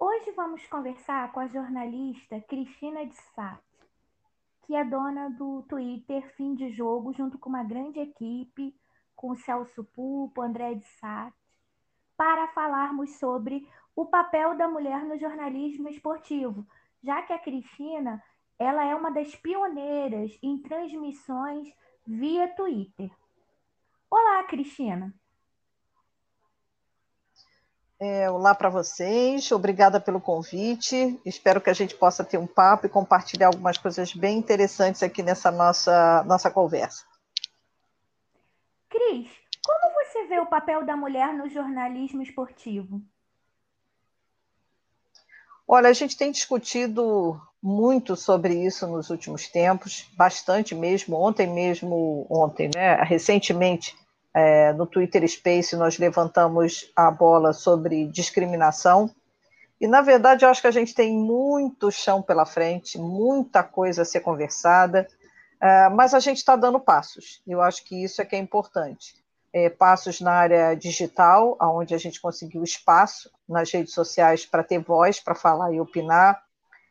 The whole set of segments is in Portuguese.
Hoje vamos conversar com a jornalista Cristina de Sá, que é dona do Twitter Fim de Jogo, junto com uma grande equipe, com o Celso Pupo, André de Sá, para falarmos sobre o papel da mulher no jornalismo esportivo, já que a Cristina ela é uma das pioneiras em transmissões via Twitter. Olá, Cristina. É, olá para vocês, obrigada pelo convite. Espero que a gente possa ter um papo e compartilhar algumas coisas bem interessantes aqui nessa nossa, nossa conversa. Cris, como você vê o papel da mulher no jornalismo esportivo? Olha, a gente tem discutido muito sobre isso nos últimos tempos, bastante mesmo. Ontem mesmo, ontem, né? Recentemente, é, no Twitter Space, nós levantamos a bola sobre discriminação. E, na verdade, eu acho que a gente tem muito chão pela frente, muita coisa a ser conversada, é, mas a gente está dando passos. Eu acho que isso é que é importante. É, passos na área digital, onde a gente conseguiu espaço nas redes sociais para ter voz, para falar e opinar,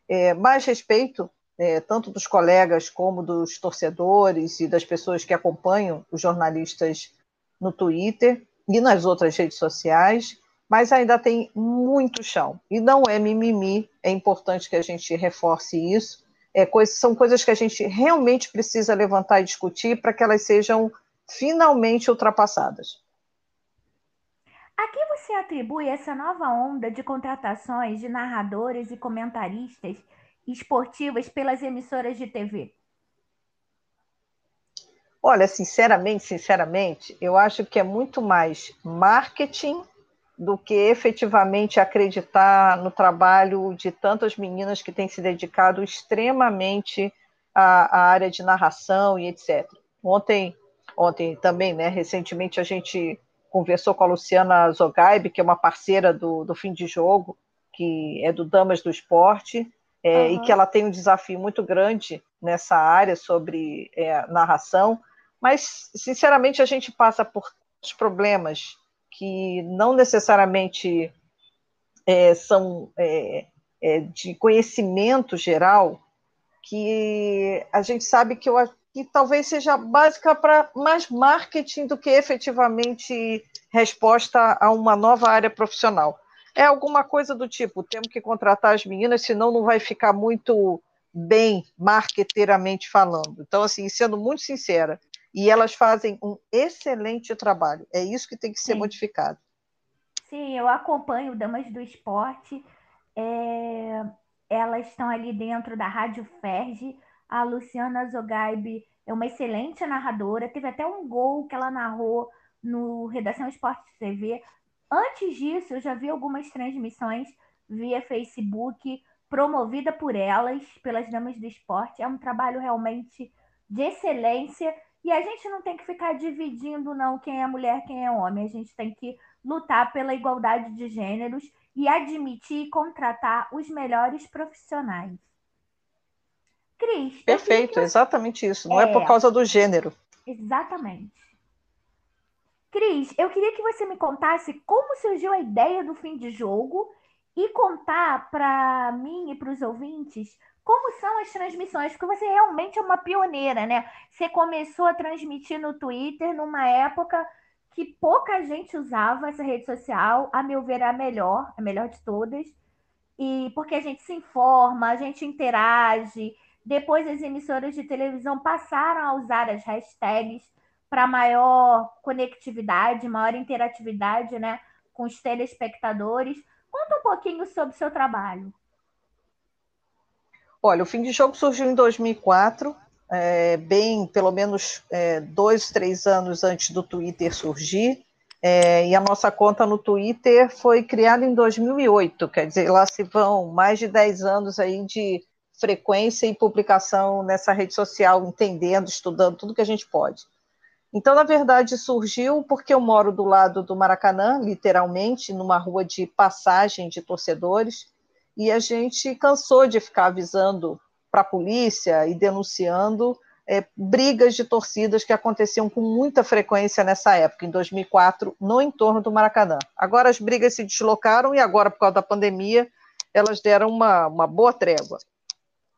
é, mais respeito, é, tanto dos colegas como dos torcedores e das pessoas que acompanham os jornalistas no Twitter e nas outras redes sociais, mas ainda tem muito chão. E não é mimimi, é importante que a gente reforce isso. É, coisa, são coisas que a gente realmente precisa levantar e discutir para que elas sejam finalmente ultrapassadas. A que você atribui essa nova onda de contratações de narradores e comentaristas esportivas pelas emissoras de TV? Olha, sinceramente, sinceramente, eu acho que é muito mais marketing do que efetivamente acreditar no trabalho de tantas meninas que têm se dedicado extremamente à, à área de narração e etc. Ontem, ontem também, né, recentemente a gente conversou com a Luciana Zogaib, que é uma parceira do, do Fim de Jogo, que é do Damas do Esporte, é, uhum. e que ela tem um desafio muito grande nessa área sobre é, narração, mas, sinceramente, a gente passa por problemas que não necessariamente é, são é, é, de conhecimento geral, que a gente sabe que, eu, que talvez seja básica para mais marketing do que efetivamente resposta a uma nova área profissional. É alguma coisa do tipo, temos que contratar as meninas, senão não vai ficar muito bem marketeiramente falando. Então, assim, sendo muito sincera, e elas fazem um excelente trabalho. É isso que tem que ser Sim. modificado. Sim, eu acompanho Damas do Esporte. É... Elas estão ali dentro da Rádio Ferge. A Luciana Zogaib é uma excelente narradora. Teve até um gol que ela narrou no Redação Esporte TV. Antes disso, eu já vi algumas transmissões via Facebook, promovida por elas, pelas Damas do Esporte. É um trabalho realmente de excelência e a gente não tem que ficar dividindo, não, quem é mulher, quem é homem. A gente tem que lutar pela igualdade de gêneros e admitir e contratar os melhores profissionais. Cris. Perfeito, que... exatamente isso. Não é... é por causa do gênero. Exatamente. Cris, eu queria que você me contasse como surgiu a ideia do fim de jogo e contar para mim e para os ouvintes como são as transmissões, porque você realmente é uma pioneira, né? Você começou a transmitir no Twitter numa época que pouca gente usava essa rede social, a meu ver, é a melhor, a melhor de todas. E porque a gente se informa, a gente interage. Depois as emissoras de televisão passaram a usar as hashtags para maior conectividade, maior interatividade, né, com os telespectadores. Conta um pouquinho sobre o seu trabalho. Olha, o fim de jogo surgiu em 2004, é, bem, pelo menos é, dois, três anos antes do Twitter surgir, é, e a nossa conta no Twitter foi criada em 2008, quer dizer, lá se vão mais de 10 anos aí de frequência e publicação nessa rede social, entendendo, estudando tudo que a gente pode. Então, na verdade, surgiu porque eu moro do lado do Maracanã, literalmente, numa rua de passagem de torcedores, e a gente cansou de ficar avisando para a polícia e denunciando é, brigas de torcidas que aconteciam com muita frequência nessa época, em 2004, no entorno do Maracanã. Agora as brigas se deslocaram e agora, por causa da pandemia, elas deram uma, uma boa trégua.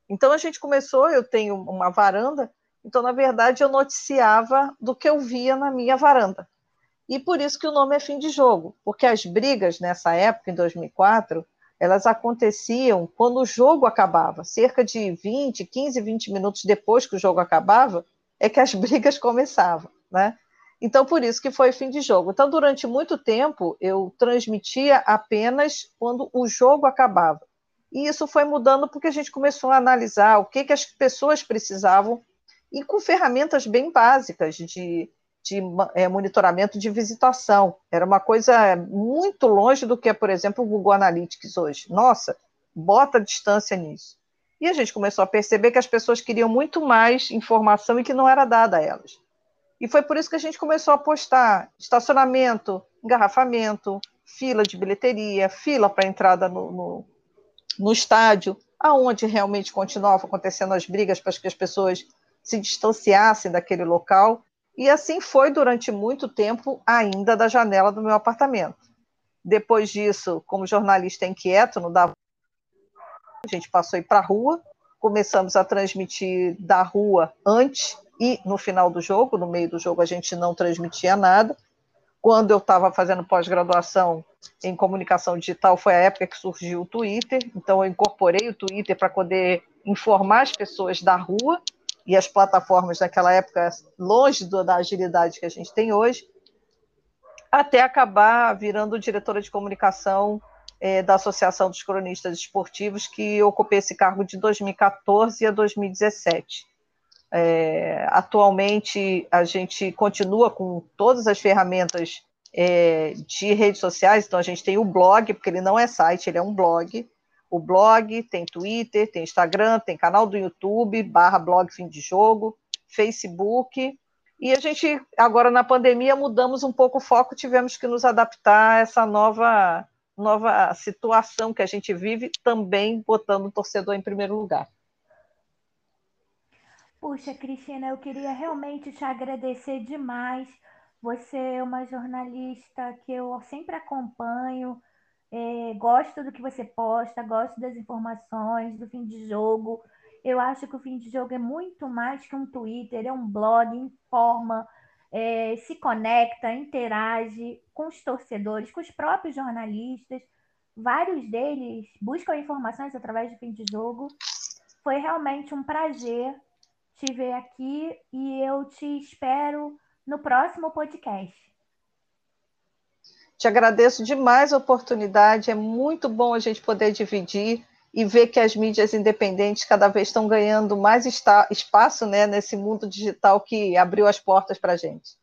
Então a gente começou, eu tenho uma varanda, então na verdade eu noticiava do que eu via na minha varanda. E por isso que o nome é fim de jogo, porque as brigas nessa época, em 2004, elas aconteciam quando o jogo acabava, cerca de 20, 15, 20 minutos depois que o jogo acabava, é que as brigas começavam, né? Então, por isso que foi fim de jogo. Então, durante muito tempo, eu transmitia apenas quando o jogo acabava. E isso foi mudando porque a gente começou a analisar o que, que as pessoas precisavam e com ferramentas bem básicas de, de é, monitoramento de visitação. Era uma coisa muito longe do que é, por exemplo, o Google Analytics hoje. Nossa, bota distância nisso. E a gente começou a perceber que as pessoas queriam muito mais informação e que não era dada a elas. E foi por isso que a gente começou a postar estacionamento, engarrafamento, fila de bilheteria, fila para entrada no, no, no estádio, aonde realmente continuavam acontecendo as brigas para que as pessoas se distanciassem daquele local. E assim foi durante muito tempo, ainda da janela do meu apartamento. Depois disso, como jornalista inquieto, não dava. A gente passou a ir para a rua, começamos a transmitir da rua antes e no final do jogo. No meio do jogo, a gente não transmitia nada. Quando eu estava fazendo pós-graduação em comunicação digital, foi a época que surgiu o Twitter. Então, eu incorporei o Twitter para poder informar as pessoas da rua e as plataformas naquela época, longe do, da agilidade que a gente tem hoje, até acabar virando diretora de comunicação é, da Associação dos Cronistas Esportivos, que ocupei esse cargo de 2014 a 2017. É, atualmente, a gente continua com todas as ferramentas é, de redes sociais, então a gente tem o blog, porque ele não é site, ele é um blog. O blog tem Twitter, tem Instagram, tem canal do YouTube, barra blog fim de jogo, Facebook. E a gente, agora na pandemia, mudamos um pouco o foco, tivemos que nos adaptar a essa nova, nova situação que a gente vive, também botando o torcedor em primeiro lugar. Puxa, Cristina, eu queria realmente te agradecer demais. Você é uma jornalista que eu sempre acompanho, é, gosto do que você posta, gosto das informações, do fim de jogo. Eu acho que o fim de jogo é muito mais que um Twitter, é um blog, informa, é, se conecta, interage com os torcedores, com os próprios jornalistas. Vários deles buscam informações através do fim de jogo. Foi realmente um prazer te ver aqui e eu te espero no próximo podcast. Te agradeço demais a oportunidade, é muito bom a gente poder dividir e ver que as mídias independentes cada vez estão ganhando mais espaço né, nesse mundo digital que abriu as portas para a gente.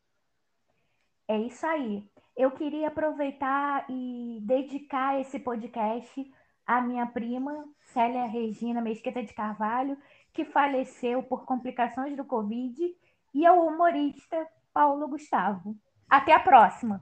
É isso aí. Eu queria aproveitar e dedicar esse podcast à minha prima, Célia Regina Mesquita de Carvalho, que faleceu por complicações do Covid, e ao humorista Paulo Gustavo. Até a próxima!